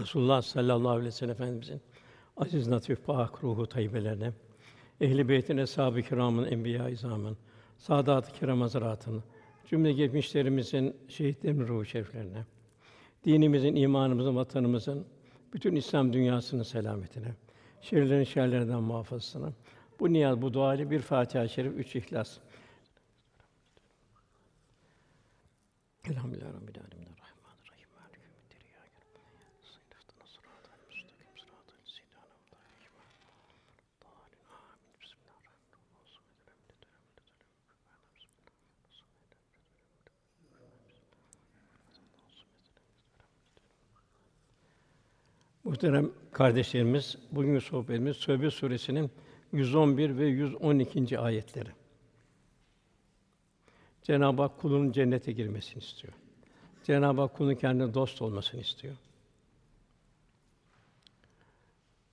Resulullah sallallahu aleyhi ve sellem Efendimizin aziz natif pak ruhu tayyibelerine, ehl-i beytin eshab-ı kiramın enbiya-i izamın, saadat-ı kiram hazretlerinin, cümle geçmişlerimizin, şehitlerin ruhu şeriflerine, dinimizin, imanımızın, vatanımızın, bütün İslam dünyasının selametine, şerlerin şerlerinden muhafazasına. Bu niyaz, bu dua ile bir Fatiha-i Şerif, üç İhlas. Muhterem kardeşlerimiz, bugünkü sohbetimiz Tövbe suresinin 111 ve 112. ayetleri. Cenab-ı Hak kulunun cennete girmesini istiyor. Cenab-ı Hak kulun kendine dost olmasını istiyor.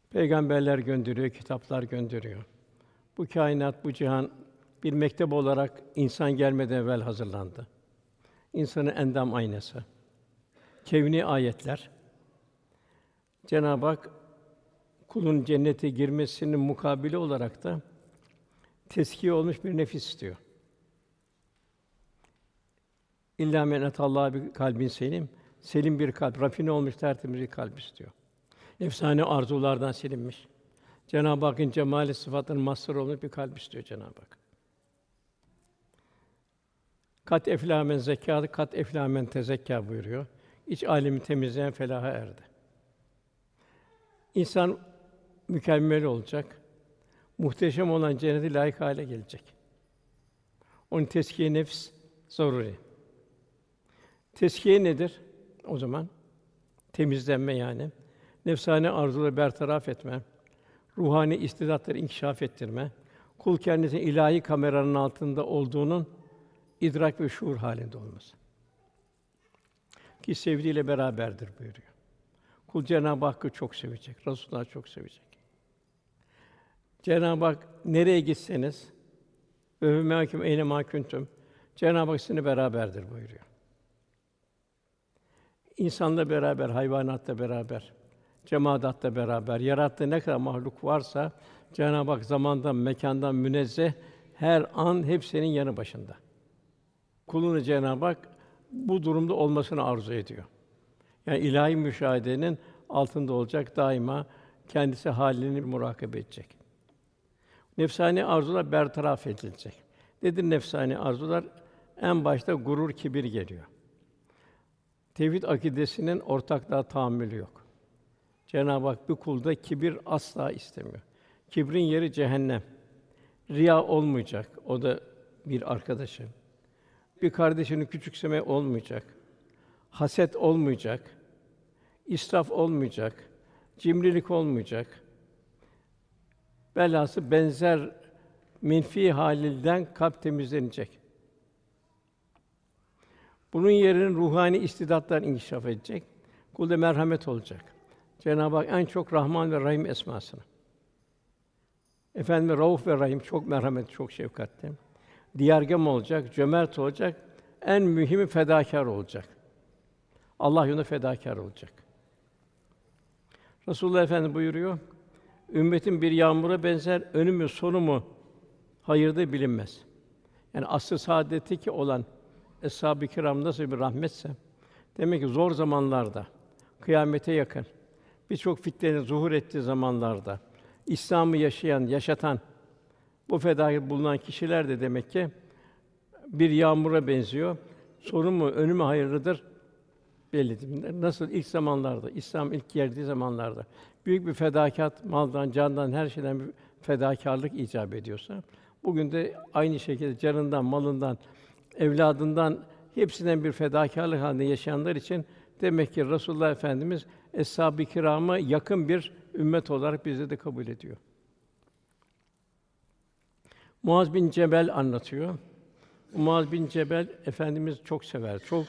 Peygamberler gönderiyor, kitaplar gönderiyor. Bu kainat, bu cihan bir mektep olarak insan gelmeden evvel hazırlandı. İnsanın endam aynası. Kevni ayetler. Cenab-ı Hak kulun cennete girmesinin mukabili olarak da teskiye olmuş bir nefis istiyor. İlla men etallah bir kalbin selim, selim bir kalp, rafine olmuş tertemiz bir kalp istiyor. Efsane arzulardan silinmiş. Cenab-ı Hakk'ın cemali sıfatlarının mazhar olmuş bir kalp istiyor Cenab-ı Hak. Kat eflamen zekat, kat eflamen tezekka buyuruyor. İç alemi temizleyen felaha erdi. İnsan mükemmel olacak. Muhteşem olan cennete layık hale gelecek. Onun teskiye nefs zaruri. Teskiye nedir? O zaman temizlenme yani. Nefsane arzuları bertaraf etme, ruhani istidatları inkişaf ettirme, kul kendisinin ilahi kameranın altında olduğunun idrak ve şuur halinde olması. Ki sevdiğiyle beraberdir buyuruyor. Kul Cenab-ı Hakk'ı çok sevecek, Resulullah çok sevecek. Cenab-ı Hak nereye gitseniz ve mâküm eyne mâ kuntum Cenab-ı Hak sizinle beraberdir buyuruyor. İnsanla beraber, hayvanatla beraber, cemaatla beraber, yarattığı ne kadar mahluk varsa Cenab-ı Hak zamandan, mekandan münezzeh, her an hepsinin yanı başında. Kulunu Cenab-ı Hak bu durumda olmasını arzu ediyor. Yani ilahi müşahedenin altında olacak daima kendisi halini murakabe edecek. Nefsani arzular bertaraf edilecek. Nedir nefsani arzular? En başta gurur, kibir geliyor. Tevhid akidesinin ortaklığa tahammülü yok. Cenab-ı Hak bir kulda kibir asla istemiyor. Kibrin yeri cehennem. Riya olmayacak. O da bir arkadaşı. Bir kardeşini küçümseme olmayacak. Haset olmayacak. İsraf olmayacak. Cimrilik olmayacak. Belası benzer menfi halilden kalp temizlenecek. Bunun yerine ruhani istidatlar inkişaf edecek. Kulda merhamet olacak. Cenab-ı Hak en çok Rahman ve Rahim esmasını. Efendim Rauf ve Rahim çok merhamet, çok şefkatli. Diyargam olacak, cömert olacak, en mühimi fedakar olacak. Allah yolunda fedakar olacak. Resulullah Efendimiz buyuruyor, ümmetin bir yağmura benzer, önü mü sonu mu hayırda bilinmez. Yani asr-ı saadetteki olan eshab-ı kiram nasıl bir rahmetse demek ki zor zamanlarda kıyamete yakın birçok fitnenin zuhur ettiği zamanlarda İslam'ı yaşayan, yaşatan bu fedakar bulunan kişiler de demek ki bir yağmura benziyor. Sonu mu, önü mü hayırlıdır değil. Nasıl ilk zamanlarda, İslam ilk geldiği zamanlarda büyük bir fedakat, maldan, candan, her şeyden bir fedakarlık icap ediyorsa, bugün de aynı şekilde canından, malından, evladından hepsinden bir fedakarlık halinde yaşayanlar için demek ki Resulullah Efendimiz eshab-ı kirama yakın bir ümmet olarak bizi de kabul ediyor. Muaz bin Cebel anlatıyor. Muaz bin Cebel efendimiz çok sever. Çok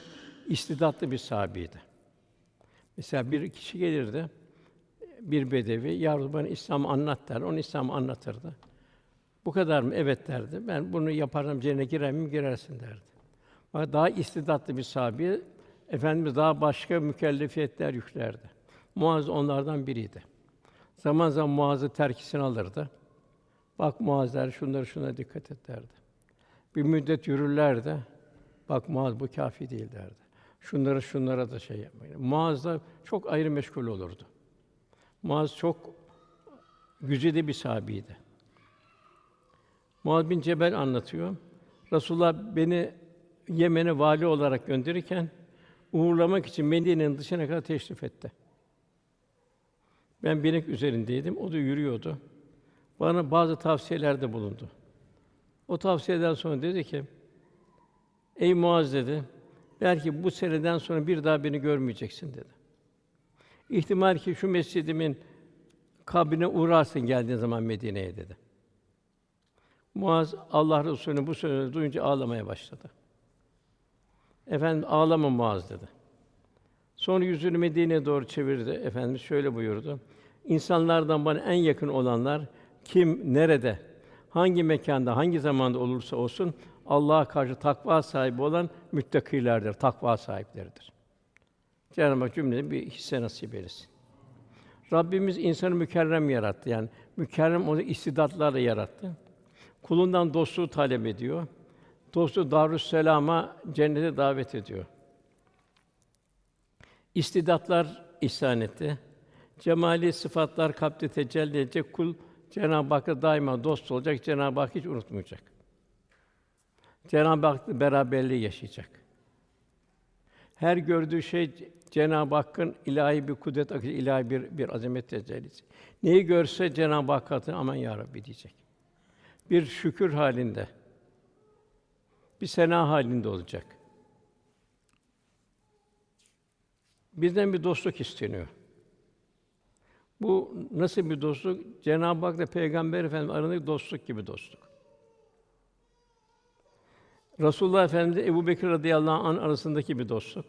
istidatlı bir sahabeydi. Mesela bir kişi gelirdi, bir bedevi, "Ya bana İslam anlat." der. Onu İslam anlatırdı. Bu kadar mı? Evet derdi. Ben bunu yaparım, cennete girer miyim? Girersin derdi. Fakat daha istidatlı bir sahabe, Efendimiz daha başka mükellefiyetler yüklerdi. Muaz onlardan biriydi. Zaman zaman Muaz'ı terkisini alırdı. Bak Muaz der, şunları şuna dikkat et derdi. Bir müddet yürürlerdi. Bak Muaz bu kafi değil derdi. Şunları şunlara da şey yapmayın. Muaz da çok ayrı meşgul olurdu. Muaz çok güzide bir sahabiydi. Muaz bin Cebel anlatıyor. Resulullah beni Yemen'e vali olarak gönderirken uğurlamak için Medine'nin dışına kadar teşrif etti. Ben binek üzerindeydim, o da yürüyordu. Bana bazı tavsiyelerde bulundu. O tavsiyeden sonra dedi ki, Ey Muaz dedi, belki bu seneden sonra bir daha beni görmeyeceksin dedi. İhtimal ki şu mescidimin kabrine uğrarsın geldiğin zaman Medine'ye dedi. Muaz Allah Resulü'nün bu sözünü duyunca ağlamaya başladı. Efendim ağlama Muaz dedi. Sonra yüzünü Medine'ye doğru çevirdi. Efendimiz şöyle buyurdu. İnsanlardan bana en yakın olanlar kim nerede, hangi mekanda, hangi zamanda olursa olsun Allah'a karşı takva sahibi olan müttakilerdir, takva sahipleridir. Cenab-ı Hak cümleden bir hisse nasip eylesin. Rabbimiz insanı mükerrem yarattı. Yani mükerrem onu istidatlarla yarattı. Kulundan dostluğu talep ediyor. Dostu Darüsselam'a cennete davet ediyor. İstidatlar ihsan etti. Cemali sıfatlar kalpte tecelli edecek kul Cenab-ı Hak'la daima dost olacak. Cenab-ı Hak hiç unutmayacak. Cenab-ı Hak'la beraberliği yaşayacak. Her gördüğü şey Cenab-ı Hakk'ın ilahi bir kudret akışı, ilahi bir bir azamet tecellisi. Neyi görse Cenab-ı Hakk'ın aman ya Rabbi diyecek. Bir şükür halinde, bir sena halinde olacak. Bizden bir dostluk isteniyor. Bu nasıl bir dostluk? Cenab-ı Hak'la Peygamber Efendimiz arasındaki dostluk gibi dostluk. Resulullah Efendimiz Ebu Bekir radıyallahu an arasındaki bir dostluk.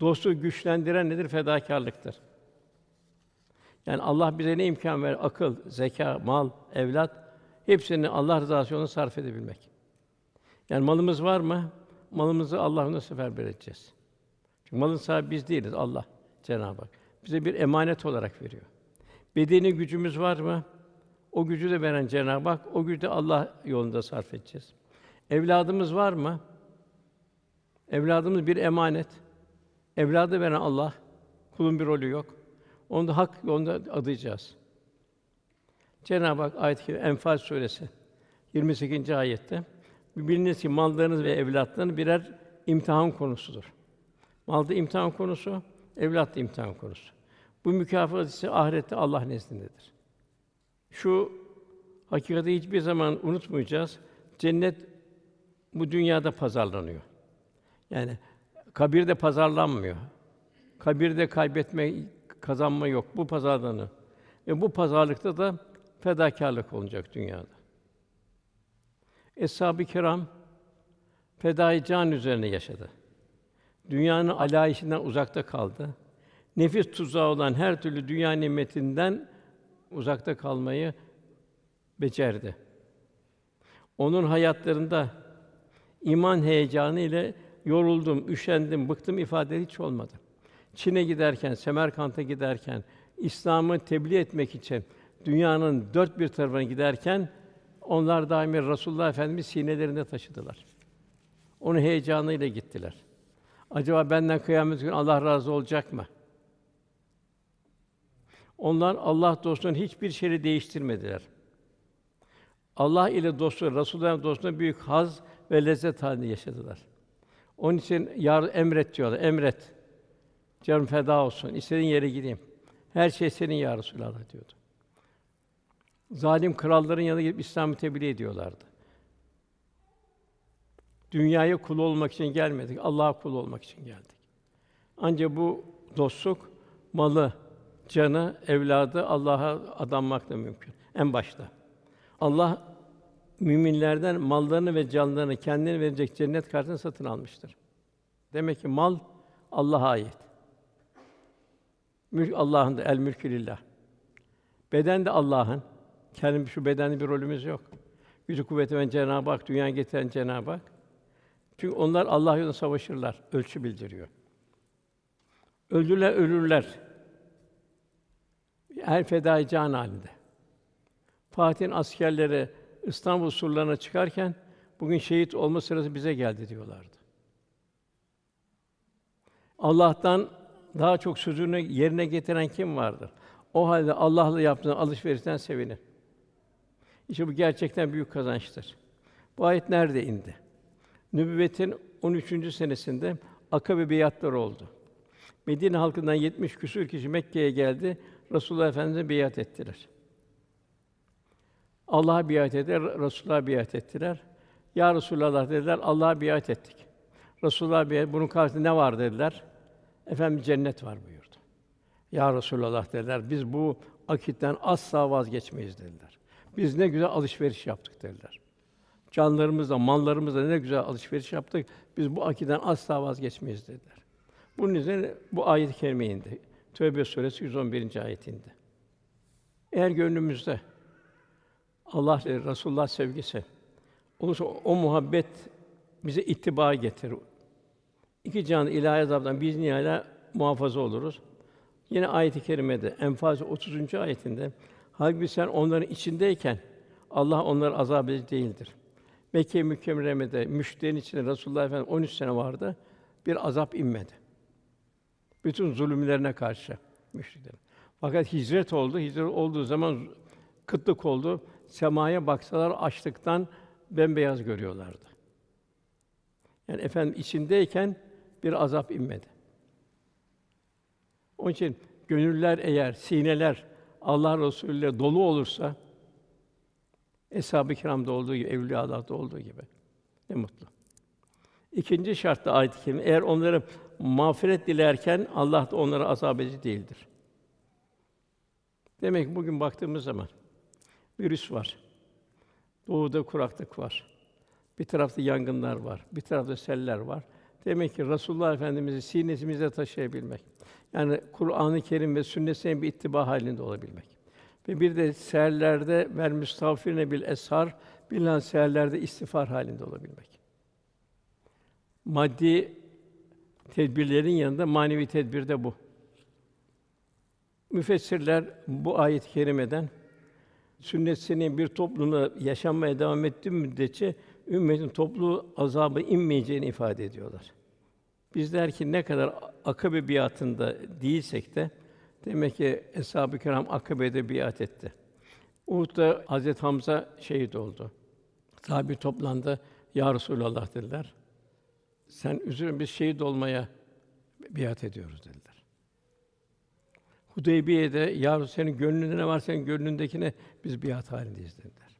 Dostluğu güçlendiren nedir? Fedakarlıktır. Yani Allah bize ne imkan ver? Akıl, zeka, mal, evlat hepsini Allah rızası yolunda sarf edebilmek. Yani malımız var mı? Malımızı Allah'ın seferber edeceğiz. Çünkü malın sahibi biz değiliz, Allah Cenab-ı Hak. Bize bir emanet olarak veriyor. Bedeni gücümüz var mı? O gücü de veren Cenab-ı Hak, o gücü de Allah yolunda sarf edeceğiz. Evladımız var mı? Evladımız bir emanet. Evladı veren Allah. Kulun bir rolü yok. Onu da hak yolunda adayacağız. Cenab-ı Hak ayet-i Enfal suresi 28. ayette biliniz ki mallarınız ve evlatlarınız birer imtihan konusudur. Malda imtihan konusu, evlat da imtihan konusu. Bu mükafat ise ahirette Allah nezdindedir. Şu hakikati hiçbir zaman unutmayacağız. Cennet bu dünyada pazarlanıyor. Yani kabirde pazarlanmıyor. Kabirde kaybetme, kazanma yok. Bu pazarlanıyor. Ve bu pazarlıkta da fedakarlık olacak dünyada. Eshab-ı kiram fedai can üzerine yaşadı. Dünyanın alayişinden uzakta kaldı. Nefis tuzağı olan her türlü dünya nimetinden uzakta kalmayı becerdi. Onun hayatlarında iman heyecanı ile yoruldum, üşendim, bıktım ifade hiç olmadı. Çin'e giderken, Semerkant'a giderken, İslam'ı tebliğ etmek için dünyanın dört bir tarafına giderken onlar daimi Resulullah Efendimiz sinelerinde taşıdılar. Onun heyecanıyla gittiler. Acaba benden kıyamet günü Allah razı olacak mı? Onlar Allah dostluğunun hiçbir şeyi değiştirmediler. Allah ile dostluğu, Resulullah dostluğuna büyük haz ve lezzet halinde yaşadılar. Onun için yar emret diyorlar. Emret. Canım feda olsun. İstediğin yere gideyim. Her şey senin ya Resulallah diyordu. Zalim kralların yanına gidip İslam'ı tebliğ ediyorlardı. Dünyaya kul olmak için gelmedik, Allah'a kul olmak için geldik. Ancak bu dostluk malı, canı, evladı Allah'a adanmakla mümkün en başta. Allah müminlerden mallarını ve canlarını kendine verecek cennet karşılığında satın almıştır. Demek ki mal Allah'a ait. Mülk Allah'ın da el mülkü lillah. Beden de Allah'ın. Kendi şu bedende bir rolümüz yok. Gücü kuvveti veren Cenab-ı Hak, dünyaya getiren Cenab-ı Hak. Çünkü onlar Allah yolunda savaşırlar, ölçü bildiriyor. Öldüler, ölürler. Her fedai can halinde. Fatih'in askerleri İstanbul surlarına çıkarken bugün şehit olma sırası bize geldi diyorlardı. Allah'tan daha çok sözünü yerine getiren kim vardır? O halde Allah'la yaptığın alışverişten sevinir. İşte bu gerçekten büyük kazançtır. Bu ayet nerede indi? Nübüvvetin 13. senesinde Akabe biatlar oldu. Medine halkından 70 küsur kişi Mekke'ye geldi. Resulullah Efendimize biat ettiler. Allah'a biat ettiler, Resulullah'a biat ettiler. Ya Resulallah dediler, Allah'a biat ettik. Resulullah biat, bunun karşısında ne var dediler. Efendim cennet var buyurdu. Ya Resulallah dediler, biz bu akitten asla vazgeçmeyiz dediler. Biz ne güzel alışveriş yaptık dediler. Canlarımızla, mallarımızla ne güzel alışveriş yaptık. Biz bu akiden asla vazgeçmeyiz dediler. Bunun üzerine bu ayet-i indi. Tövbe suresi 111. ayetinde. Eğer gönlümüzde Allah ve Resulullah sevgisi olursa o muhabbet bize ittiba getirir. İki can ilahi azaptan biz nihayet muhafaza oluruz. Yine ayet-i kerimede Enfal 30. ayetinde halbuki sen onların içindeyken Allah onları azap edici değildir. Mekke mükerremede müşterinin içinde Resulullah Efendimiz 13 sene vardı. Bir azap inmedi. Bütün zulümlerine karşı müşriklerin. Fakat hicret oldu. Hicret olduğu zaman kıtlık oldu. Semaya baksalar açlıktan bembeyaz görüyorlardı. Yani efendim içindeyken bir azap inmedi. Onun için gönüller eğer sineler Allah Resulü ile dolu olursa Eshab-ı Kiram'da olduğu gibi, Evliya'da olduğu gibi ne mutlu. İkinci şart da ayet-i kerime eğer onları mağfiret dilerken Allah da onlara azap edici değildir. Demek ki bugün baktığımız zaman virüs var. Doğuda kuraklık var. Bir tarafta yangınlar var, bir tarafta seller var. Demek ki Rasulullah Efendimizi sinesimizde taşıyabilmek. Yani Kur'an-ı Kerim ve sünnetine bir ittiba halinde olabilmek. Ve bir de seherlerde ver müstağfirine bil eshar, bilhâ seherlerde istiğfar halinde olabilmek. Maddi tedbirlerin yanında manevi tedbir de bu. Müfessirler bu ayet-i kerimeden sünnet bir toplumda yaşanmaya devam ettiği müddetçe ümmetin toplu azabı inmeyeceğini ifade ediyorlar. Bizler ki ne kadar akabe biatında değilsek de demek ki eshab-ı kiram akabede biat etti. Uhud'da Hazret Hamza şehit oldu. Sahabe toplandı. Ya Resulallah dediler. Sen üzülme biz şehit olmaya biat ediyoruz dediler. Hudeybiye'de ya senin gönlünde ne var senin gönlündekine biz biat halindeyiz dediler.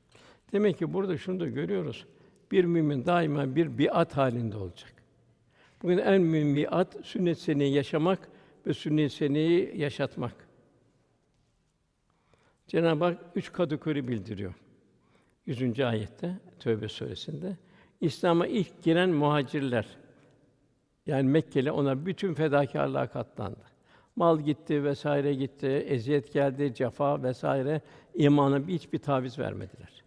Demek ki burada şunu da görüyoruz. Bir mümin daima bir biat halinde olacak. Bugün en mühim biat sünnet seneyi yaşamak ve sünnet seneyi yaşatmak. Cenab-ı Hak üç kategori bildiriyor. Yüzüncü ayette Tövbe suresinde İslam'a ilk giren muhacirler yani Mekkeli ona bütün fedakarlığa katlandı. Mal gitti vesaire gitti, eziyet geldi, cefa vesaire imana hiçbir taviz vermediler.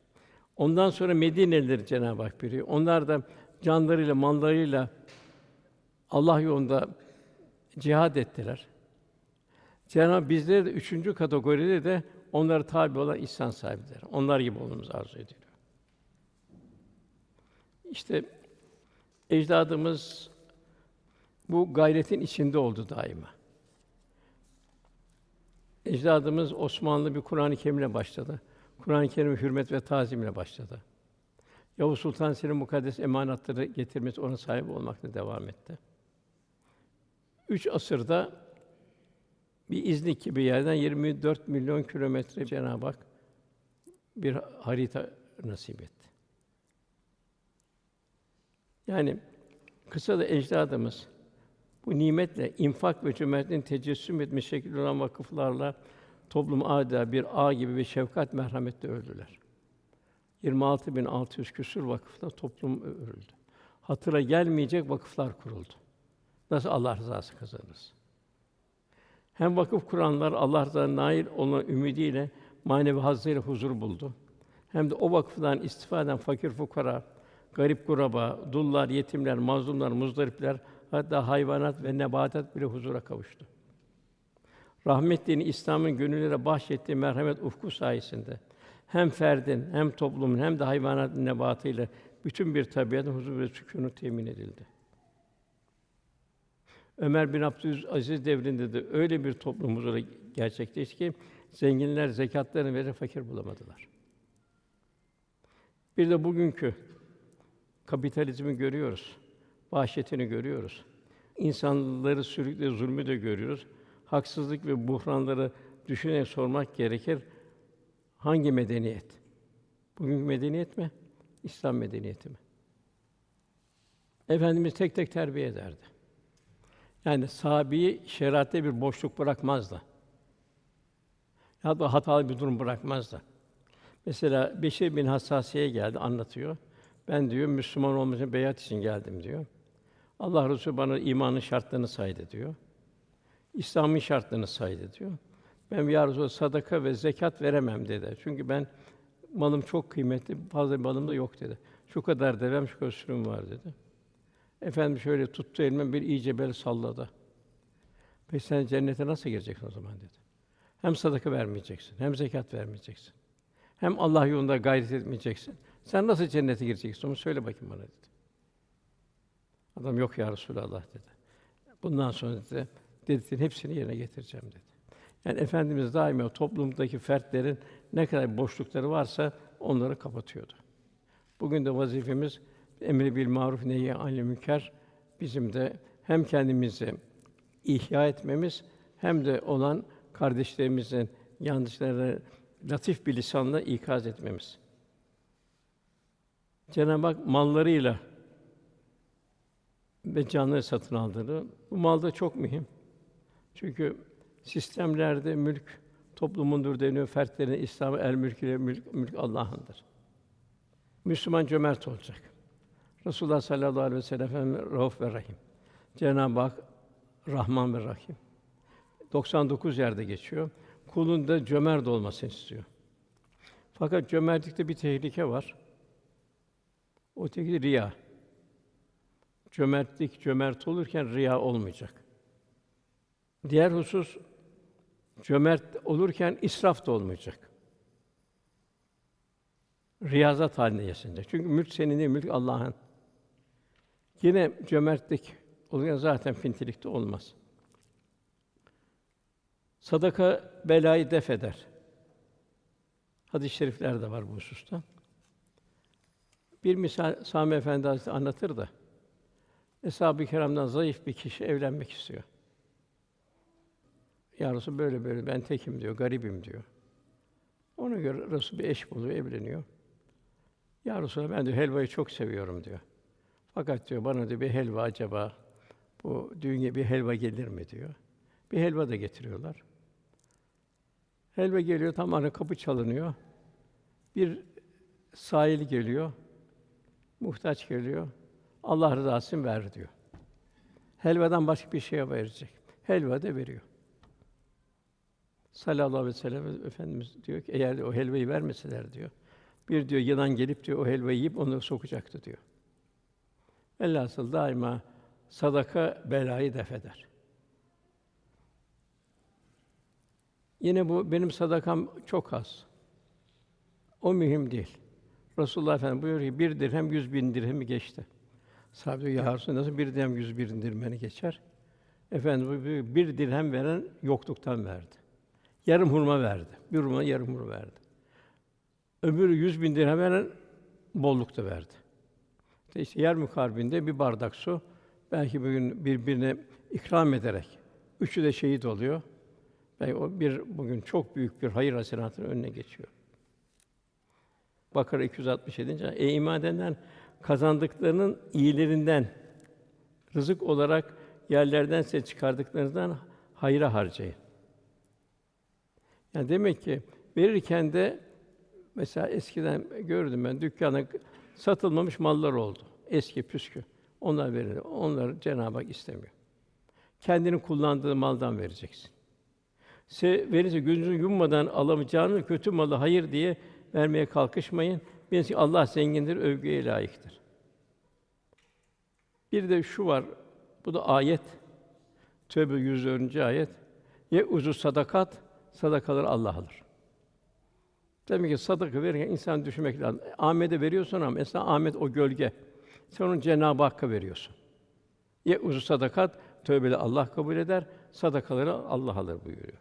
Ondan sonra Medineliler Cenab-ı Hak buyuruyor. Onlar da canlarıyla, mallarıyla Allah yolunda cihad ettiler. Cenab-ı bizleri de üçüncü kategoride de onlara tabi olan ihsan sahibidir. Onlar gibi olmamızı arzu ediyor. İşte ecdadımız bu gayretin içinde oldu daima. Ecdadımız Osmanlı bir Kur'an-ı Kerim'le başladı. Kur'an-ı Kerim hürmet ve tazimle başladı. Yavuz Sultan Selim mukaddes emanatları getirmesi ona sahip olmakla devam etti. Üç asırda bir İznik gibi yerden 24 milyon kilometre Cenab-ı Hak bir harita nasip etti. Yani kısa da ecdadımız bu nimetle infak ve cömertliğin tecessüm etmiş şekilde olan vakıflarla toplum adeta bir ağ gibi bir şefkat merhametle öldüler. 26.600 küsur vakıfla toplum örüldü. Hatıra gelmeyecek vakıflar kuruldu. Nasıl Allah rızası kazanırız? Hem vakıf kuranlar Allah rızasına nail olma ümidiyle manevi hazzıyla huzur buldu. Hem de o vakıftan istifade eden fakir fukara, garip kuraba, dullar, yetimler, mazlumlar, muzdaripler, hatta hayvanat ve nebatat bile huzura kavuştu. Rahmet İslam'ın gönüllere bahşettiği merhamet ufku sayesinde hem ferdin hem toplumun hem de hayvanatın nebatıyla bütün bir tabiatın huzur ve sükûnu temin edildi. Ömer bin Abdülaziz devrinde de öyle bir toplum huzuru gerçekleşti ki zenginler zekatlarını verir fakir bulamadılar. Bir de bugünkü kapitalizmi görüyoruz. Vahşetini görüyoruz. İnsanları sürükle zulmü de görüyoruz. Haksızlık ve buhranları düşünerek sormak gerekir. Hangi medeniyet? Bugünkü medeniyet mi? İslam medeniyeti mi? Efendimiz tek tek terbiye ederdi. Yani sahabeyi şeriatte bir boşluk bırakmazdı. Ya da hatalı bir durum bırakmazdı. Mesela Beşir bin Hassasiye geldi anlatıyor. Ben diyor Müslüman olmak için beyat için geldim diyor. Allah Resulü bana imanın şartlarını saydı diyor. İslam'ın şartlarını saydı diyor. Ben ya Resulallah sadaka ve zekat veremem dedi. Çünkü ben malım çok kıymetli, fazla malım da yok dedi. Şu kadar devem, şu kadar sürüm var dedi. Efendim şöyle tuttu elime bir iyice bel salladı. Peki sen cennete nasıl gireceksin o zaman dedi. Hem sadaka vermeyeceksin, hem zekat vermeyeceksin. Hem Allah yolunda gayret etmeyeceksin. Sen nasıl cennete gireceksin? Onu söyle bakayım bana dedi. Adam yok ya Resulallah dedi. Bundan sonra dedi, dediklerin hepsini yerine getireceğim dedi. Yani Efendimiz daima toplumdaki fertlerin ne kadar boşlukları varsa onları kapatıyordu. Bugün de vazifemiz emri bil maruf nehi anil münker bizim de hem kendimizi ihya etmemiz hem de olan kardeşlerimizin yanlışlarını latif bir lisanla ikaz etmemiz. Cenab-ı Hak mallarıyla ve canları satın aldığını. Bu mal da çok mühim. Çünkü sistemlerde mülk toplumundur deniyor. Fertlerin İslam'ı el mülk ile mülk, mülk Allah'ındır. Müslüman cömert olacak. Resulullah sallallahu aleyhi ve sellem Rauf ve Rahim. Cenab-ı Hak Rahman ve Rahim. 99 yerde geçiyor. Kulun da cömert olmasını istiyor. Fakat cömertlikte bir tehlike var. O tehlike riya. Cömertlik cömert olurken riya olmayacak. Diğer husus cömert olurken israf da olmayacak. Riyazat haline yaşanacak. Çünkü mülk senin değil, mülk Allah'ın. Yine cömertlik olurken zaten fintilik de olmaz. Sadaka belayı def eder. Hadis-i şerifler de var bu hususta. Bir misal Sami Efendi Hazretleri anlatır da Eshab-ı Kiram'dan zayıf bir kişi evlenmek istiyor. Ya Resul böyle böyle ben tekim diyor, garibim diyor. Ona göre Resul bir eş buluyor, evleniyor. Ya Resulallah ben de helvayı çok seviyorum diyor. Fakat diyor bana diyor bir helva acaba bu düğüne bir helva gelir mi diyor. Bir helva da getiriyorlar. Helva geliyor, tam ara kapı çalınıyor. Bir sahil geliyor, muhtaç geliyor. Allah rızası için ver diyor. Helvadan başka bir şeye verecek. Helva da veriyor. Sallallahu aleyhi ve sellem Efendimiz diyor ki eğer o helvayı vermeseler diyor. Bir diyor yılan gelip diyor o helvayı yiyip onu sokacaktı diyor. Velhasıl daima sadaka belayı defeder. Yine bu benim sadakam çok az. O mühim değil. Resulullah Efendimiz buyuruyor ki bir dirhem yüz bin dirhemi geçti. Sahabe ya Resulallah, nasıl bir dirhem yüz bir dirhemini geçer? Efendimiz bir dirhem veren yokluktan verdi. Yarım hurma verdi. Bir hurma yarım hurma verdi. Öbürü yüz bin dirhem veren bollukta verdi. İşte yer mukarbinde bir bardak su belki bugün birbirine ikram ederek üçü de şehit oluyor. Belki o bir bugün çok büyük bir hayır hasenatının önüne geçiyor. Bakara 267. Ey iman edenler kazandıklarının iyilerinden rızık olarak yerlerden size çıkardıklarınızdan hayra harcayın. Yani demek ki verirken de mesela eskiden gördüm ben dükkana satılmamış mallar oldu. Eski püskü. Onlar verilir. Onları Cenab-ı Hak istemiyor. Kendini kullandığı maldan vereceksin. Se verirse gözünüzü yummadan alamayacağınız kötü malı hayır diye vermeye kalkışmayın. Bilin ki Allah zengindir, övgüye layıktır. Bir de şu var, bu da ayet. Tövbe 104. ayet. Ye uzu sadakat, sadakaları Allah alır. Demek ki sadaka verirken insan düşünmek lazım. Ahmet'e veriyorsun ama mesela Ahmet o gölge. Sen onu Cenab-ı Hakk'a veriyorsun. Ye uzu sadakat, tövbeleri Allah kabul eder, sadakaları Allah alır buyuruyor.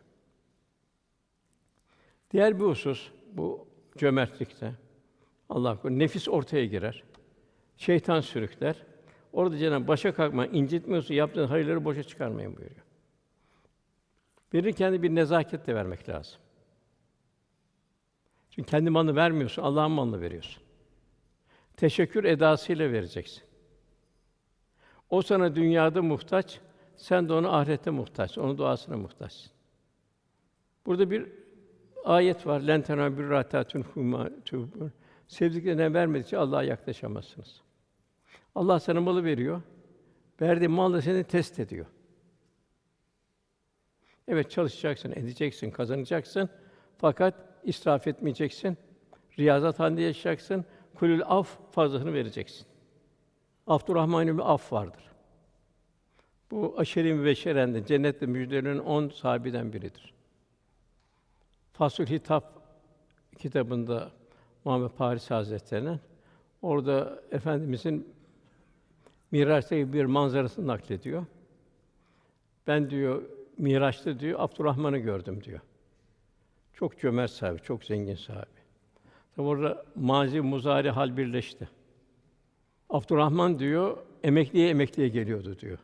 Diğer bir husus bu cömertlikte. Allah korusun nefis ortaya girer. Şeytan sürükler. Orada Cenab-ı başa kalkma, incitmiyorsun, yaptığın hayırları boşa çıkarmayın buyuruyor. Verirken de bir nezaketle vermek lazım. Çünkü kendi malını vermiyorsun, Allah'ın malını veriyorsun. Teşekkür edasıyla vereceksin. O sana dünyada muhtaç, sen de ona ahirette muhtaçsın, onun duasına muhtaçsın. Burada bir ayet var. Len tenabir ratatun huma tuhbun. Sevdiklerine vermedikçe Allah'a yaklaşamazsınız. Allah sana malı veriyor. Verdiği malla seni test ediyor. Evet çalışacaksın, edeceksin, kazanacaksın. Fakat israf etmeyeceksin. Riyazat halinde yaşayacaksın. Kulül af fazlasını vereceksin. Abdurrahman'ın bir af vardır. Bu aşeri beşerende cennette müjdelerin on sahibinden biridir. Fasıl Hitap kitabında Muhammed Paris Hazretleri'nin orada efendimizin Miraç'taki bir manzarasını naklediyor. Ben diyor Miraç'ta diyor Abdurrahman'ı gördüm diyor. Çok cömert sahibi, çok zengin sahibi. Tabi orada mazi muzari hal birleşti. Abdurrahman diyor emekliye emekliye geliyordu diyor.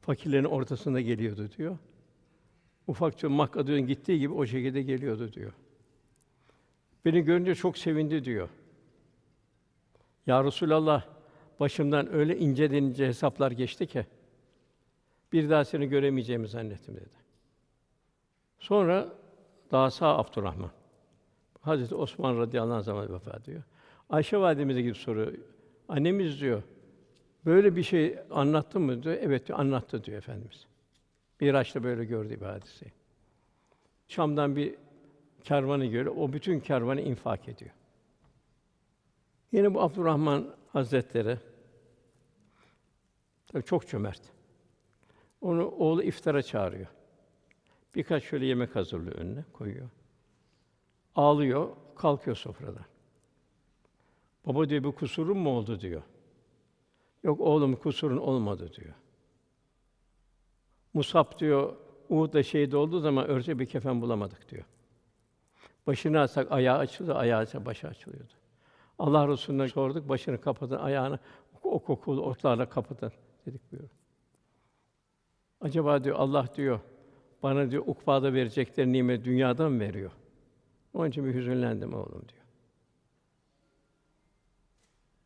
Fakirlerin ortasında geliyordu diyor. Ufakça Makka'dan gittiği gibi o şekilde geliyordu diyor. Beni görünce çok sevindi diyor. Ya Resulallah, başımdan öyle ince ince hesaplar geçti ki bir daha seni göremeyeceğimi zannettim dedi. Sonra daha sağ Abdurrahman. Hazreti Osman radıyallahu anh zaman vefat ediyor. Ayşe validemize gidip soruyor. Annemiz diyor, böyle bir şey anlattı mı diyor. Evet diyor, anlattı diyor Efendimiz. Miraç'ta böyle gördüğü bir hadise. Şam'dan bir kervanı görüyor, o bütün kervanı infak ediyor. Yine bu Abdurrahman Hazretleri tabii çok cömert. Onu oğlu iftara çağırıyor. Birkaç şöyle yemek hazırlıyor önüne, koyuyor. Ağlıyor, kalkıyor sofradan. Baba diyor, bir kusurum mu oldu diyor. Yok oğlum kusurun olmadı diyor. Musab diyor, Uhud'da şehit olduğu zaman örtecek bir kefen bulamadık diyor. Başını açsak ayağı açıldı, ayağı açsa başı açılıyordu. Allah Resulü'ne sorduk, başını kapatın, ayağını o kokulu otlarla kapatın dedik buyuruyor. Acaba diyor Allah diyor bana diyor ukbada verecekleri nimet dünyadan mı veriyor? Onun için bir hüzünlendim oğlum diyor.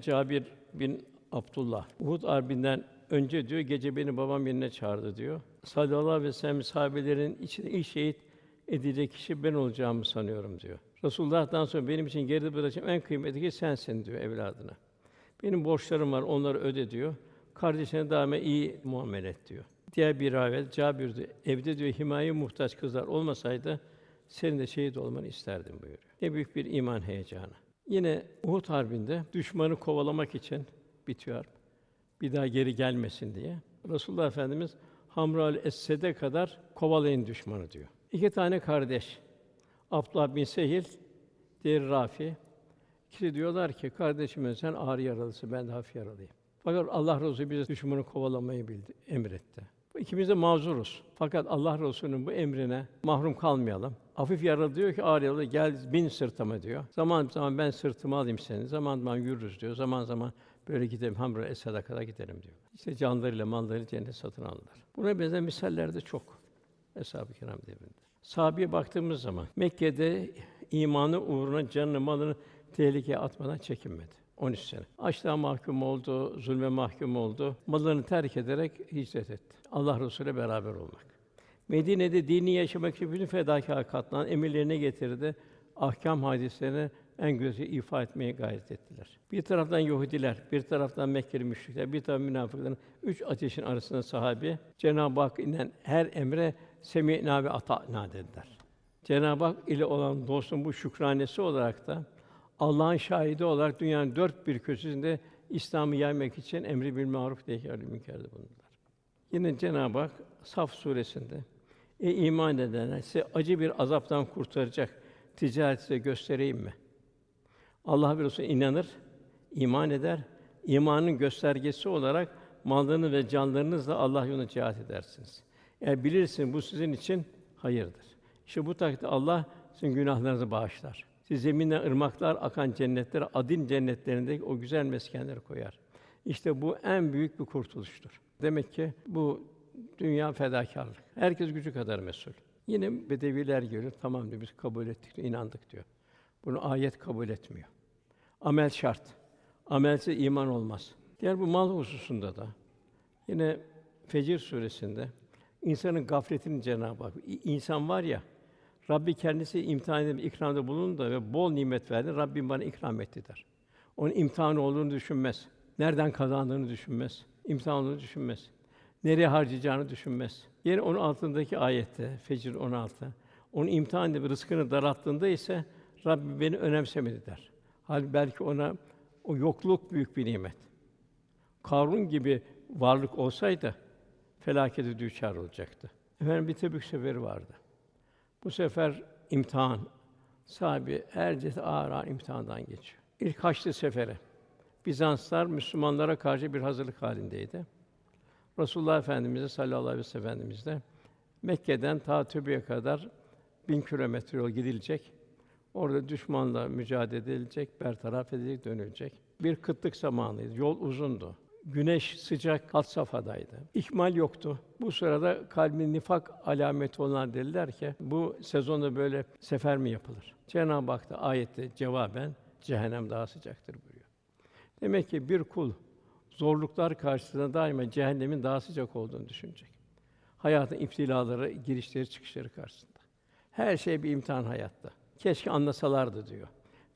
Cabir bin Abdullah Uhud harbinden önce diyor gece beni babam yerine çağırdı diyor. Aleyhi ve sellem sahabelerin içinde ilk şehit edilecek kişi ben olacağımı sanıyorum diyor. Resulullah'tan sonra benim için geride bırakacağım en kıymetli kişi sensin diyor evladına. Benim borçlarım var, onları öde diyor. Kardeşine daima iyi muamele et diyor. Diğer bir rivayet Cabir evde diyor himaye muhtaç kızlar olmasaydı senin de şehit olmanı isterdim buyuruyor. Ne büyük bir iman heyecanı. Yine Uhud harbinde düşmanı kovalamak için bitiyor. Bir daha geri gelmesin diye. Resulullah Efendimiz Hamral Esed'e kadar kovalayın düşmanı diyor. İki tane kardeş. Abdullah bin Sehil, diğeri Rafi. İkisi diyorlar ki kardeşim sen ağır yaralısın, ben de hafif yaralıyım. Fakat Allah Resulü bize düşmanı kovalamayı bildi, emretti. İkimiz de mazuruz. Fakat Allah Resulü'nün bu emrine mahrum kalmayalım. Hafif yaralı diyor ki ağır yaralı gel bin sırtıma diyor. Zaman zaman ben sırtıma alayım seni. Zaman zaman yürürüz diyor. Zaman zaman böyle gidelim Hamra Esed'e kadar gidelim diyor. İşte canlarıyla mallarıyla cennet satın aldılar. Buna benzer misaller de çok. Eshab-ı Kiram devrinde. Sahabeye baktığımız zaman Mekke'de imanı uğruna canını malını tehlikeye atmadan çekinmedi. 13 sene. Açlığa mahkum oldu, zulme mahkum oldu. Mallarını terk ederek hicret etti. Allah Resulü'yle beraber olmak. Medine'de dini yaşamak için bütün fedakâr katlanan emirlerine getirdi. Ahkam hadislerini en güzel ifa etmeye gayret ettiler. Bir taraftan Yahudiler, bir taraftan Mekkeli müşrikler, bir taraftan münafıkların üç ateşin arasında sahabi Cenab-ı Hak inen her emre semînâ ve ata'nâ dediler. Cenab-ı Hak ile olan dostun bu şükranesi olarak da Allah'ın şahidi olarak dünyanın dört bir köşesinde İslam'ı yaymak için emri bil maruf nehy münker'de bulundular. Yine Cenab-ı Hak Saf suresinde Ey iman edenler, size acı bir azaptan kurtaracak ticaret size göstereyim mi? Allah ve Resulü inanır, iman eder. İmanın göstergesi olarak mallarını ve canlarınızla Allah yolunda cihat edersiniz. Eğer bilirsin bu sizin için hayırdır. İşte bu takdirde Allah sizin günahlarınızı bağışlar. Siz zeminden ırmaklar akan cennetlere, adin cennetlerindeki o güzel meskenleri koyar. İşte bu en büyük bir kurtuluştur. Demek ki bu dünya fedakarlık. Herkes gücü kadar mesul. Yine bedeviler görüyor. Tamam diyor, biz kabul ettik, inandık diyor. Bunu ayet kabul etmiyor. Amel şart. Amelsiz iman olmaz. Diğer bu mal hususunda da yine Fecir suresinde insanın gafletini Cenab-ı Hak insan var ya Rabbi kendisi imtihan edip ikramda bulundu ve bol nimet verdi. Rabbim bana ikram etti der. Onun imtihanı olduğunu düşünmez. Nereden kazandığını düşünmez. İmtihan olduğunu düşünmez. Nereye harcayacağını düşünmez. Yine onun altındaki ayette Fecr 16 onun imtihan edip rızkını daralttığında ise Rabbi beni önemsemedi der. Hal belki ona o yokluk büyük bir nimet. Karun gibi varlık olsaydı felakete düçar olacaktı. Efendim bir Tebük seferi vardı. Bu sefer imtihan sahibi herkes ağır ağır imtihandan geçiyor. İlk Haçlı seferi Bizanslar Müslümanlara karşı bir hazırlık halindeydi. Resulullah Efendimiz sallallahu aleyhi ve sellem Efendimiz de Mekke'den ta Tübü'ye kadar bin kilometre yol gidilecek. Orada düşmanla mücadele edilecek, bertaraf edilecek, dönülecek. Bir kıtlık zamanıydı. Yol uzundu. Güneş sıcak hat safhadaydı. İhmal yoktu. Bu sırada kalbin nifak alameti olan dediler ki bu sezonda böyle sefer mi yapılır? Cenab-ı Hak da ayette cevaben cehennem daha sıcaktır buyuruyor. Demek ki bir kul zorluklar karşısında daima cehennemin daha sıcak olduğunu düşünecek. Hayatın iftilaları, girişleri, çıkışları karşısında. Her şey bir imtihan hayatta. Keşke anlasalardı diyor.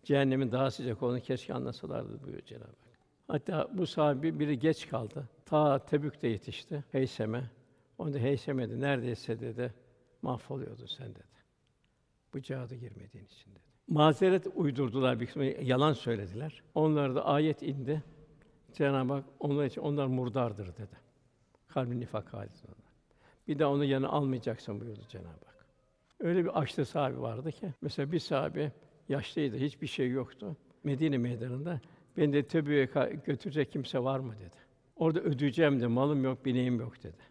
Cehennemin daha sıcak olduğunu keşke anlasalardı buyuruyor Cenab-ı Hak. Hatta bu sahibi biri geç kaldı. Ta Tebük'te yetişti Heysem'e. Onu da Heysem dedi, neredeyse dedi, mahvoluyordun sen dedi. Bu cihada girmediğin için dedi. Mazeret uydurdular, bir kısmı yalan söylediler. Onlara da ayet indi. Cenab-ı Hak onlar için onlar murdardır dedi. Kalbin nifak halinde. Bir daha onu yanına almayacaksın buyurdu Cenab-ı Hak. Öyle bir açlı sahibi vardı ki mesela bir sahibi yaşlıydı, hiçbir şey yoktu. Medine meydanında beni de Tebü'ye götürecek kimse var mı dedi. Orada ödeyeceğim de malım yok, bineğim yok dedi.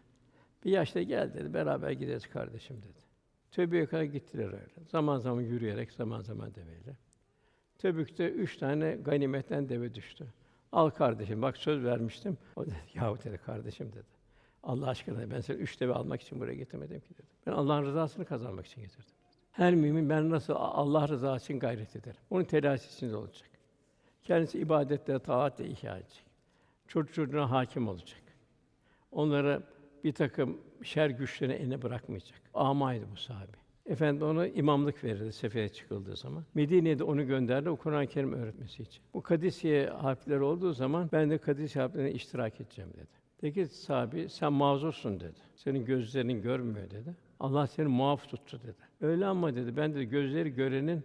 Bir yaşta gel dedi, beraber gideriz kardeşim dedi. Tebü'ye kadar gittiler öyle. Zaman zaman yürüyerek, zaman zaman deveyle. Tebük'te üç tane ganimetten deve düştü. Al kardeşim, bak söz vermiştim. O dedi, yahu dedi kardeşim dedi. Allah aşkına ben seni üç deve almak için buraya getirmedim ki dedi. Ben Allah'ın rızasını kazanmak için getirdim. Her mümin ben nasıl Allah rızası için gayret ederim. Onun telaşesi içinde olacak. Kendisi ibadette, taatle ihya edecek. Çocuk çocuğuna hakim olacak. Onlara bir takım şer güçlerini eline bırakmayacak. Amaydı bu sahibi. Efendi ona imamlık verirdi sefere çıkıldığı zaman. Medine'de onu gönderdi o Kur'an-ı Kerim öğretmesi için. Bu Kadisiye harfleri olduğu zaman ben de Kadisiye harflerine iştirak edeceğim dedi. Peki sahibi sen mazursun dedi. Senin gözlerin görmüyor dedi. Allah seni muaf tuttu dedi. Öyle ama dedi ben de gözleri görenin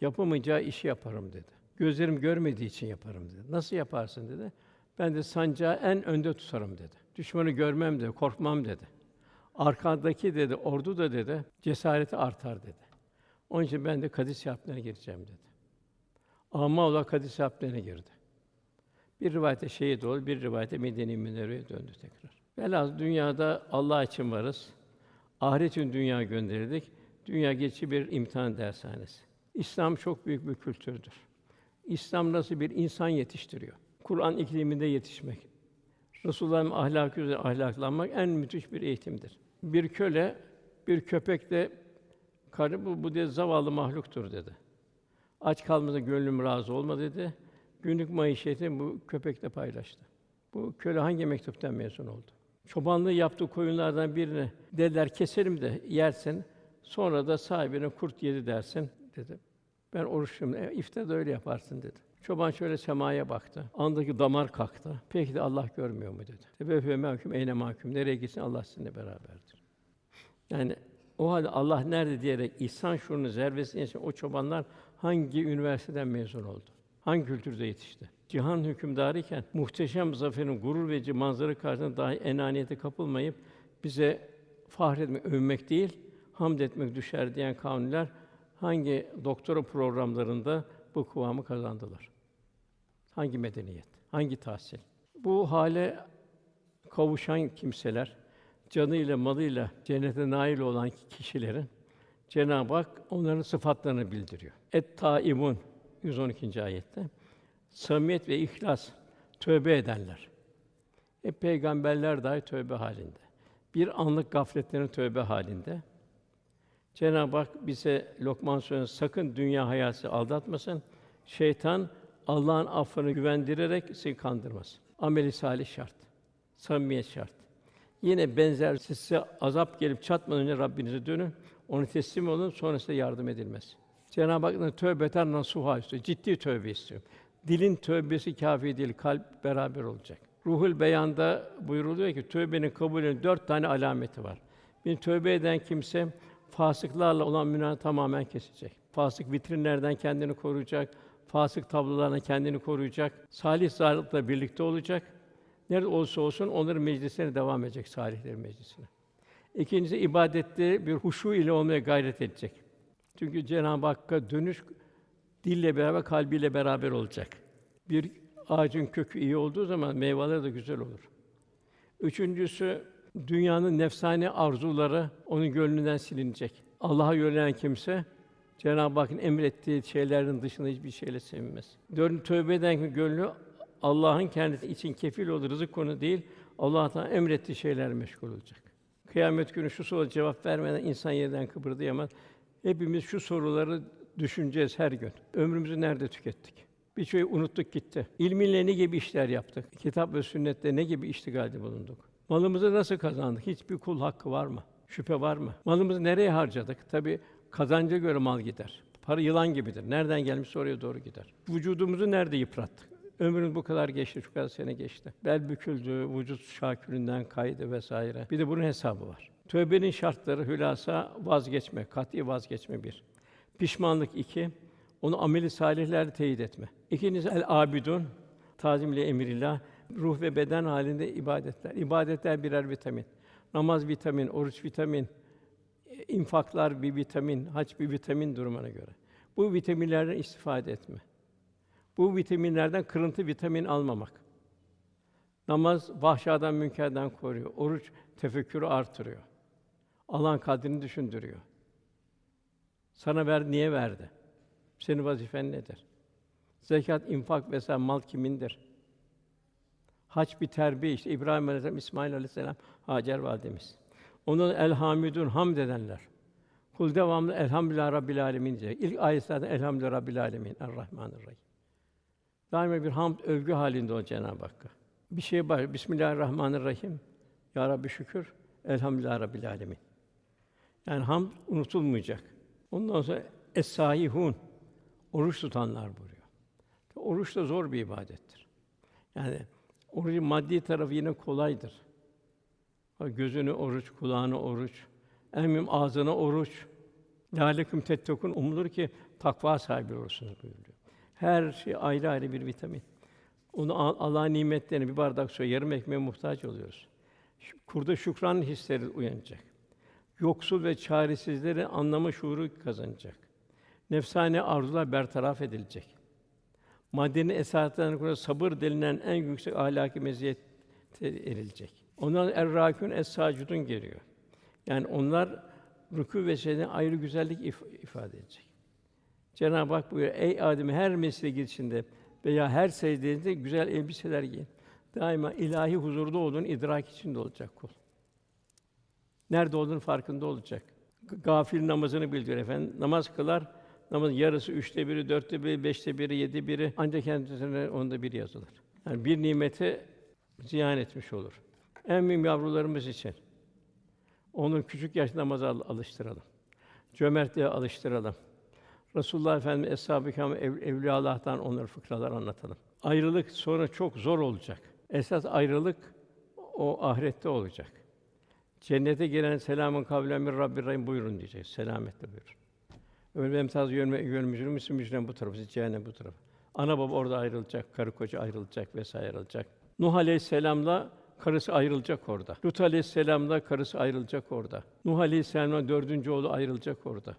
yapamayacağı işi yaparım dedi. Gözlerim görmediği için yaparım dedi. Nasıl yaparsın dedi. Ben de sancağı en önde tutarım dedi. Düşmanı görmem dedi, korkmam dedi. Arkadaki dedi ordu da dedi cesareti artar dedi. Onun için ben de Kadis harplerine gireceğim dedi. Ama ola Kadis harplerine girdi. Bir rivayete şehit oldu, bir rivayete Medine-i Münevvere'ye döndü tekrar. Velhâsıl dünyada Allah için varız. Ahiret için dünya gönderildik. Dünya geçici bir imtihan dershanesi. İslam çok büyük bir kültürdür. İslam nasıl bir insan yetiştiriyor? Kur'an ikliminde yetişmek. Resulullah'ın ahlakı üzere ahlaklanmak en müthiş bir eğitimdir. Bir köle bir köpekle karı bu, bu diye zavallı mahluktur dedi. Aç kalmadı gönlüm razı olma dedi. Günlük maişeti bu köpekle paylaştı. Bu köle hangi mektuptan mezun oldu? Çobanlığı yaptığı koyunlardan birini dediler keselim de yersin. Sonra da sahibine kurt yedi dersin dedi. Ben oruçluyum. E, iftarda öyle yaparsın dedi. Çoban şöyle semaya baktı. Andaki damar kalktı. Peki de Allah görmüyor mu dedi. Tebeffe mahkum eyne mahkum. Nereye gitsin Allah sizinle beraberdir. Yani o halde Allah nerede diyerek ihsan şuurunu zervesine için o çobanlar hangi üniversiteden mezun oldu? Hangi kültürde yetişti? Cihan hükümdarı iken muhteşem zaferin gurur verici manzara karşısında dahi enaniyete kapılmayıp bize fahretmek, övmek değil, hamd etmek düşer diyen kavimler hangi doktora programlarında bu kıvamı kazandılar? Hangi medeniyet, hangi tahsil? Bu hale kavuşan kimseler, canıyla malıyla cennete nail olan kişilerin Cenab-ı Hak onların sıfatlarını bildiriyor. Et taimun 112. ayette samimiyet ve ihlas tövbe edenler. E peygamberler dahi tövbe halinde. Bir anlık gafletlerin tövbe halinde. Cenab-ı Hak bize Lokman Suresi'nde sakın dünya hayatı aldatmasın. Şeytan Allah'ın affını güvendirerek sizi kandırmasın. Ameli salih şart. Samimiyet şart. Yine benzer size azap gelip çatmadan önce Rabbinize dönün. Onu teslim olun, sonra size yardım edilmez. Cenab-ı Hak tövbeten nasuha istiyor. Ciddi tövbe istiyor. Dilin tövbesi kâfi değil, kalp beraber olacak. Ruhul Beyan'da buyuruluyor ki tövbenin kabulünün dört tane alameti var. Bir tövbe eden kimse fasıklarla olan münah tamamen kesecek. Fasık vitrinlerden kendini koruyacak, fasık tablolarına kendini koruyacak, salih zâlıkla birlikte olacak. Nerede olursa olsun onların meclislerine devam edecek salihlerin meclisine. İkincisi ibadette bir huşu ile olmaya gayret edecek. Çünkü Cenab-ı Hakk'a dönüş dille beraber kalbiyle beraber olacak. Bir ağacın kökü iyi olduğu zaman meyveleri de güzel olur. Üçüncüsü dünyanın nefsane arzuları onun gönlünden silinecek. Allah'a yönelen kimse Cenab-ı Hakk'ın emrettiği şeylerin dışında hiçbir şeyle sevinmez. Dördüncü tövbe eden gönlü Allah'ın kendisi için kefil olduğu rızık konu değil, Allah'tan emrettiği şeyler meşgul olacak. Kıyamet günü şu soruya cevap vermeden insan yerden kıpırdayamaz. Hepimiz şu soruları düşüneceğiz her gün. Ömrümüzü nerede tükettik? Bir şeyi unuttuk gitti. İlminle ne gibi işler yaptık? Kitap ve sünnette ne gibi iştigalde bulunduk? Malımızı nasıl kazandık? Hiçbir kul hakkı var mı? Şüphe var mı? Malımızı nereye harcadık? Tabi kazanca göre mal gider. Para yılan gibidir. Nereden gelmiş oraya doğru gider. Vücudumuzu nerede yıprattık? Ömrümüz bu kadar geçti, şu kadar sene geçti. Bel büküldü, vücut şakülünden kaydı vesaire. Bir de bunun hesabı var. Tövbenin şartları hülasa vazgeçme, kat'i vazgeçme bir. Pişmanlık iki, onu ameli salihlerle teyit etme. İkincisi el abidun, tazimle emirillah, ruh ve beden halinde ibadetler. İbadetler birer vitamin. Namaz vitamin, oruç vitamin, infaklar bir vitamin, hac bir vitamin durumuna göre. Bu vitaminlerden istifade etme. Bu vitaminlerden kırıntı vitamin almamak. Namaz vahşadan münkerden koruyor. Oruç tefekkürü artırıyor. Alan kadrini düşündürüyor. Sana ver niye verdi? Senin vazifen nedir? Zekat, infak vesaire mal kimindir? Hac bir terbiye işte İbrahim Aleyhisselam, İsmail Aleyhisselam, Hacer validemiz. Onun elhamidun hamd edenler. Kul devamlı elhamdülillah rabbil alamin diye. İlk ayetlerden elhamdülillah rabbil alamin. Errahmanirrahim. Daima bir hamd övgü halinde o Cenab-ı Hakk'a. Bir şey var. Bismillahirrahmanirrahim. Ya Rabbi şükür. Elhamdülillah rabbil alamin. Yani hamd unutulmayacak. Ondan sonra es-sâihûn oruç tutanlar buyuruyor. Oruç da zor bir ibadettir. Yani orucun maddi tarafı yine kolaydır. Gözünü oruç, kulağını oruç, en mühim ağzına oruç. Lâleküm tettekûn umulur ki takva sahibi olursunuz buyuruyor. Her şey ayrı ayrı bir vitamin. Onu Allah'ın nimetlerini bir bardak su, yarım ekmeğe muhtaç oluyoruz. Kurda şükran hisleri uyanacak. Yoksul ve çaresizlerin anlama şuuru kazanacak. Nefsane arzular bertaraf edilecek. Maddenin esaslarına göre sabır denilen en yüksek ahlaki meziyet erilecek. Ondan errakün es-sacudun geliyor. Yani onlar rükû ve secde ayrı güzellik if- ifade edecek. Cenab-ı Hak buyuruyor, ey Adem her mesleğe girişinde veya her secdenizde güzel elbiseler giyin. Daima ilahi huzurda olduğun idrak içinde olacak kul. Nerede olduğunu farkında olacak. Gafil namazını bildiriyor efendim. Namaz kılar, namazın yarısı üçte biri, dörtte biri, beşte biri, yedi biri ancak kendisine onda bir yazılır. Yani bir nimeti ziyan etmiş olur. En mühim yavrularımız için onu küçük yaşta namaza alıştıralım. Cömertliğe alıştıralım. Resulullah Efendimiz eshab-ı kiram ev, evliya Allah'tan onları fıkralar anlatalım. Ayrılık sonra çok zor olacak. Esas ayrılık o ahirette olacak. Cennete giren selamın kavlen min Rabbir Rahim buyurun diyecek. Selametle buyur. Öyle emtaz yönme yönmücür müsün mücren bu tarafı, cehennem bu tarafı. Ana baba orada ayrılacak, karı koca ayrılacak vesaire ayrılacak. Nuh Aleyhisselam'la karısı ayrılacak orada. Lut aleyhisselam'da karısı ayrılacak orada. Nuh aleyhisselam'da dördüncü oğlu ayrılacak orada.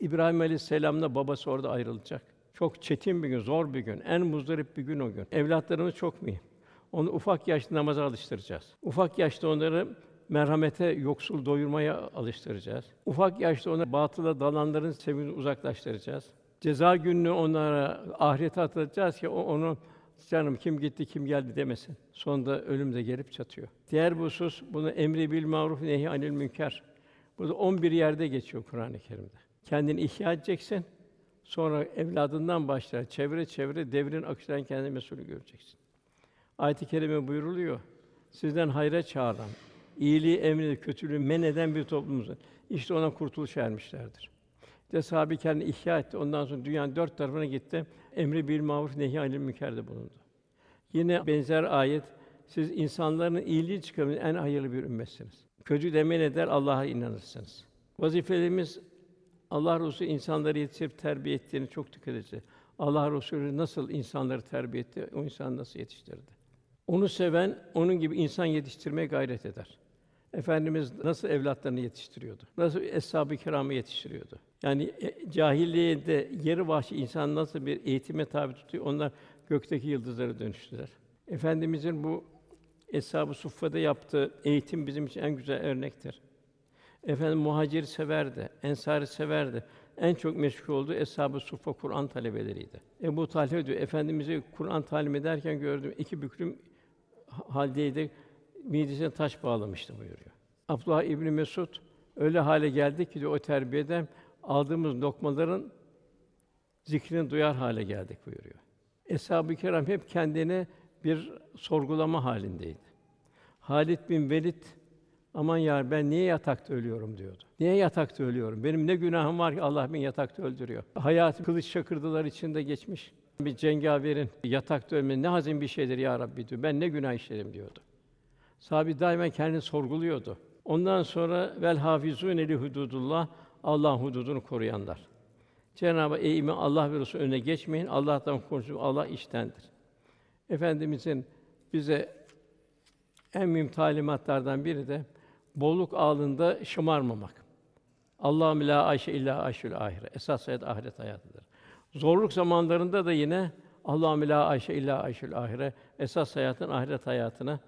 İbrahim aleyhisselam'da babası orada ayrılacak. Çok çetin bir gün, zor bir gün, en muzdarip bir gün o gün. Evlatlarımız çok mühim. Onu ufak yaşta namaza alıştıracağız. Ufak yaşta onları merhamete, yoksul doyurmaya alıştıracağız. Ufak yaşta onları batıla dalanların sevimini uzaklaştıracağız. Ceza gününü onlara ahirete atacağız ki o onu canım kim gitti kim geldi demesin. Sonunda ölüm de gelip çatıyor. Diğer bir husus bunu emri bil maruf nehi anil münker. Burada 11 yerde geçiyor Kur'an-ı Kerim'de. Kendini ihya edeceksin. Sonra evladından başlar. Çevre çevre devrin akışından kendini mesul göreceksin. Ayet-i kerime buyuruluyor. Sizden hayra çağıran, iyiliği emredip kötülüğü men eden bir toplumumuz. İşte ona kurtuluş ermişlerdir. De sahabe kendini ihya etti. Ondan sonra dünyanın dört tarafına gitti. Emri bil maruf nehi anil münkerde bulundu. Yine benzer ayet siz insanların iyiliği çıkarın en hayırlı bir ümmetsiniz. Kötü demen eder Allah'a inanırsınız. Vazifelerimiz Allah Resulü insanları yetiştirip terbiye ettiğini çok dikkat edeceğiz. Allah Resulü nasıl insanları terbiye etti, o insanı nasıl yetiştirdi? Onu seven, onun gibi insan yetiştirmeye gayret eder. Efendimiz nasıl evlatlarını yetiştiriyordu? Nasıl eshab-ı kiramı yetiştiriyordu? Yani e, cahiliyede yeri vahşi insan nasıl bir eğitime tabi tutuyor? Onlar gökteki yıldızlara dönüştüler. Efendimizin bu eshab-ı suffada yaptığı eğitim bizim için en güzel örnektir. Efendim muhacir severdi, ensarı severdi. En çok meşgul olduğu eshab-ı suffa Kur'an talebeleriydi. Ebu Talha diyor, efendimizi Kur'an talim ederken gördüm iki büklüm haldeydi. Midesine taş bağlamıştı buyuruyor. Abdullah İbni Mesud öyle hale geldi ki diyor o terbiyeden aldığımız lokmaların zikrini duyar hale geldik buyuruyor. Eshab-ı Kiram hep kendine bir sorgulama halindeydi. Halid bin Velid aman ya ben niye yatakta ölüyorum diyordu. Niye yatakta ölüyorum? Benim ne günahım var ki Allah beni yatakta öldürüyor. Hayatı kılıç şakırdılar içinde geçmiş. Bir cengaverin yatakta ölmesi ne hazin bir şeydir ya Rabbi diyor. Ben ne günah işledim diyordu. Sahabi daima kendini sorguluyordu. Ondan sonra vel hafizun li hududullah Allah'ın hududunu koruyanlar. Cenab-ı Hak eğimi Allah ve Resulü önüne geçmeyin. Allah'tan korkun. Allah iştendir. Efendimizin bize en mühim talimatlardan biri de bolluk ağında şımarmamak. Allah'ım la ayşe illa ayşül ahire. Esas hayat ahiret hayatıdır. Zorluk zamanlarında da yine Allah'ım la ayşe illa ayşül ahire. Esas hayatın ahiret hayatına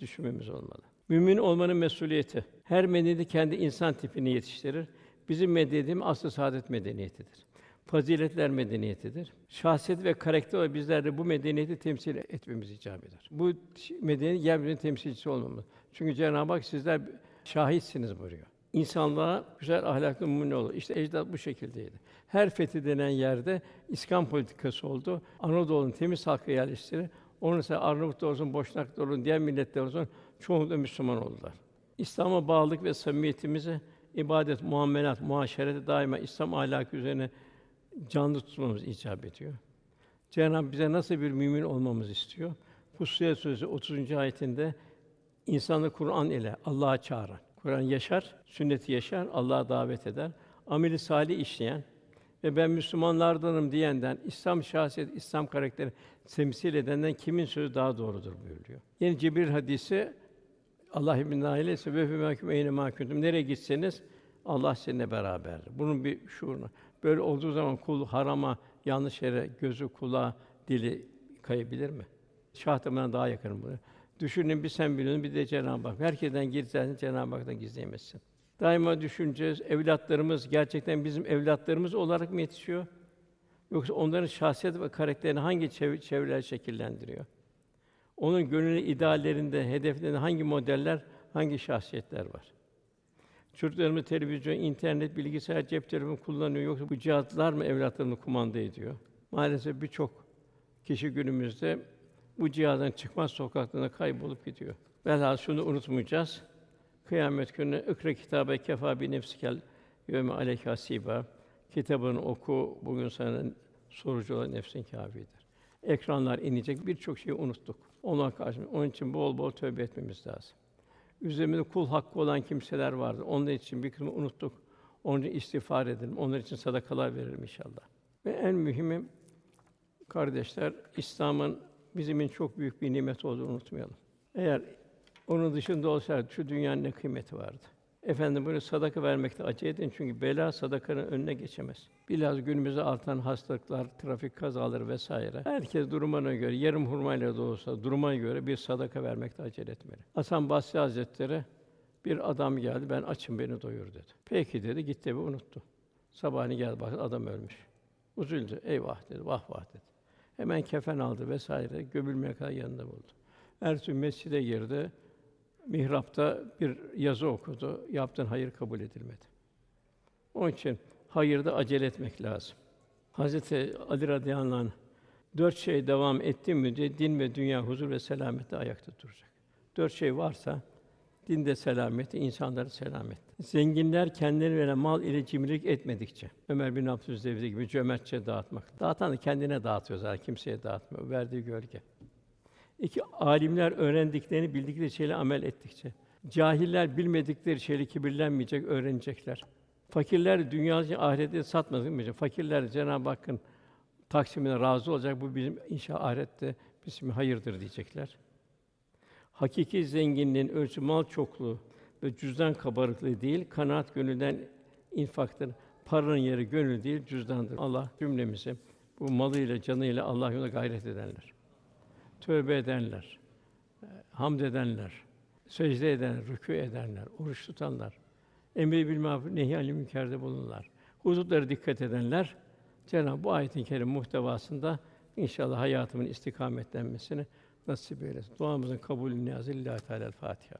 düşünmemiz olmalı. Mümin olmanın mesuliyeti. Her medeniyet kendi insan tipini yetiştirir. Bizim medeniyetimiz asıl saadet medeniyetidir. Faziletler medeniyetidir. Şahsiyet ve karakter olarak bizler de bu medeniyeti temsil etmemiz icap eder. Bu medeniyet yeryüzünün temsilcisi olmamız. Çünkü Cenab-ı Hak sizler şahitsiniz buyuruyor. İnsanlığa güzel ahlaklı numune olur. İşte ecdat bu şekildeydi. Her fethedilen yerde İskan politikası oldu. Anadolu'nun temiz halkı yerleştirir. Onun ise Arnavut olsun, Boşnak olsun, diğer milletler olsun çoğunlukla Müslüman oldular. İslam'a bağlılık ve samimiyetimizi ibadet, muamelat, muaşerete daima İslam ahlakı üzerine canlı tutmamız icap ediyor. Cenab-ı bize nasıl bir mümin olmamızı istiyor? Fussilet Suresi 30. ayetinde insanı Kur'an ile Allah'a çağıran, Kur'an yaşar, sünneti yaşar, Allah'a davet eder, ameli salih işleyen ve ben Müslümanlardanım diyenden, İslam şahsiyet, İslam karakteri temsil edenden kimin sözü daha doğrudur buyuruyor. Yine Cibril hadisi Allah ibn Nail'e ve fi mahkum eyne mahkum. Nereye gitseniz Allah seninle beraberdir. Bunun bir şuurunu. Böyle olduğu zaman kul harama, yanlış yere gözü, kulağı, dili kayabilir mi? Şahtımdan daha yakınım bunu. Düşünün bir sen biliyorsun, bir de Cenab-ı Hak. Herkesten gizlersin, Cenab-ı Hak'tan gizleyemezsin. Daima düşüneceğiz. Evlatlarımız gerçekten bizim evlatlarımız olarak mı yetişiyor? Yoksa onların şahsiyet ve karakterini hangi çev- çevreler şekillendiriyor? Onun gönüllü ideallerinde, hedeflerinde hangi modeller, hangi şahsiyetler var? Çocuklarımız televizyon, internet, bilgisayar, cep telefonu kullanıyor yoksa bu cihazlar mı evlatlarını kumanda ediyor? Maalesef birçok kişi günümüzde bu cihazdan çıkmaz sokaklarında kaybolup gidiyor. Velhâsıl şunu unutmayacağız. Kıyamet günü ikra kitabe kefa bi nefsikel yevme aleyke hasiba. Kitabını oku, bugün sana sorucu olan nefsin kâfidir. Ekranlar inecek, birçok şeyi unuttuk. Ona karşı, onun için bol bol tövbe etmemiz lazım. Üzerimizde kul hakkı olan kimseler vardı. Onun için bir kısmını unuttuk. Onun için istiğfar edelim. Onlar için sadakalar verelim inşallah. Ve en mühimi kardeşler, İslam'ın bizim için çok büyük bir nimet olduğunu unutmayalım. Eğer onun dışında olsaydı şu dünyanın ne kıymeti vardı? Efendim bunu sadaka vermekte acele edin çünkü bela sadakanın önüne geçemez. Bilhassa günümüzde artan hastalıklar, trafik kazaları vesaire. Herkes durumuna göre yarım hurmayla da olsa duruma göre bir sadaka vermekte acele etmeli. Hasan Basri Hazretleri bir adam geldi, ben açım beni doyur dedi. Peki dedi, gitti ve unuttu. Sabahleyin geldi bak adam ölmüş. Üzüldü. Eyvah dedi, vah vah dedi. Hemen kefen aldı vesaire, gömülmeye kadar yanında buldu. Ertesi mescide girdi. Mihrapta bir yazı okudu. Yaptığın hayır kabul edilmedi. Onun için hayırda acele etmek lazım. Hazreti Ali radıyallahu anh dört şey devam etti müddet din ve dünya huzur ve selamette ayakta duracak. Dört şey varsa dinde selamet, insanların selamet. Zenginler kendilerine mal ile cimrilik etmedikçe Ömer bin Abdülaziz gibi cömertçe dağıtmak. Dağıtan da kendine dağıtıyor zaten kimseye dağıtmıyor. Verdiği gölge. İki, alimler öğrendiklerini bildikleri şeyle amel ettikçe. Cahiller bilmedikleri şeyle kibirlenmeyecek, öğrenecekler. Fakirler dünyayı ahirette satmayacak. Fakirler Cenab-ı Hakk'ın taksimine razı olacak. Bu bizim inşa ahirette bizim hayırdır diyecekler. Hakiki zenginliğin ölçü mal çokluğu ve cüzdan kabarıklığı değil, kanaat gönülden infaktır. Paranın yeri gönül değil, cüzdandır. Allah cümlemizi bu malıyla, canıyla Allah yolunda gayret edenler tövbe edenler, e, hamd edenler, secde edenler, rükû edenler, oruç tutanlar, emri bil maruf, nehy münkerde bulunanlar, hudutlara dikkat edenler Cenab-ı bu ayetin kerim muhtevasında inşallah hayatımın istikametlenmesini nasip eylesin. Duamızın kabulü niyazı Lillahi Teala Fatiha.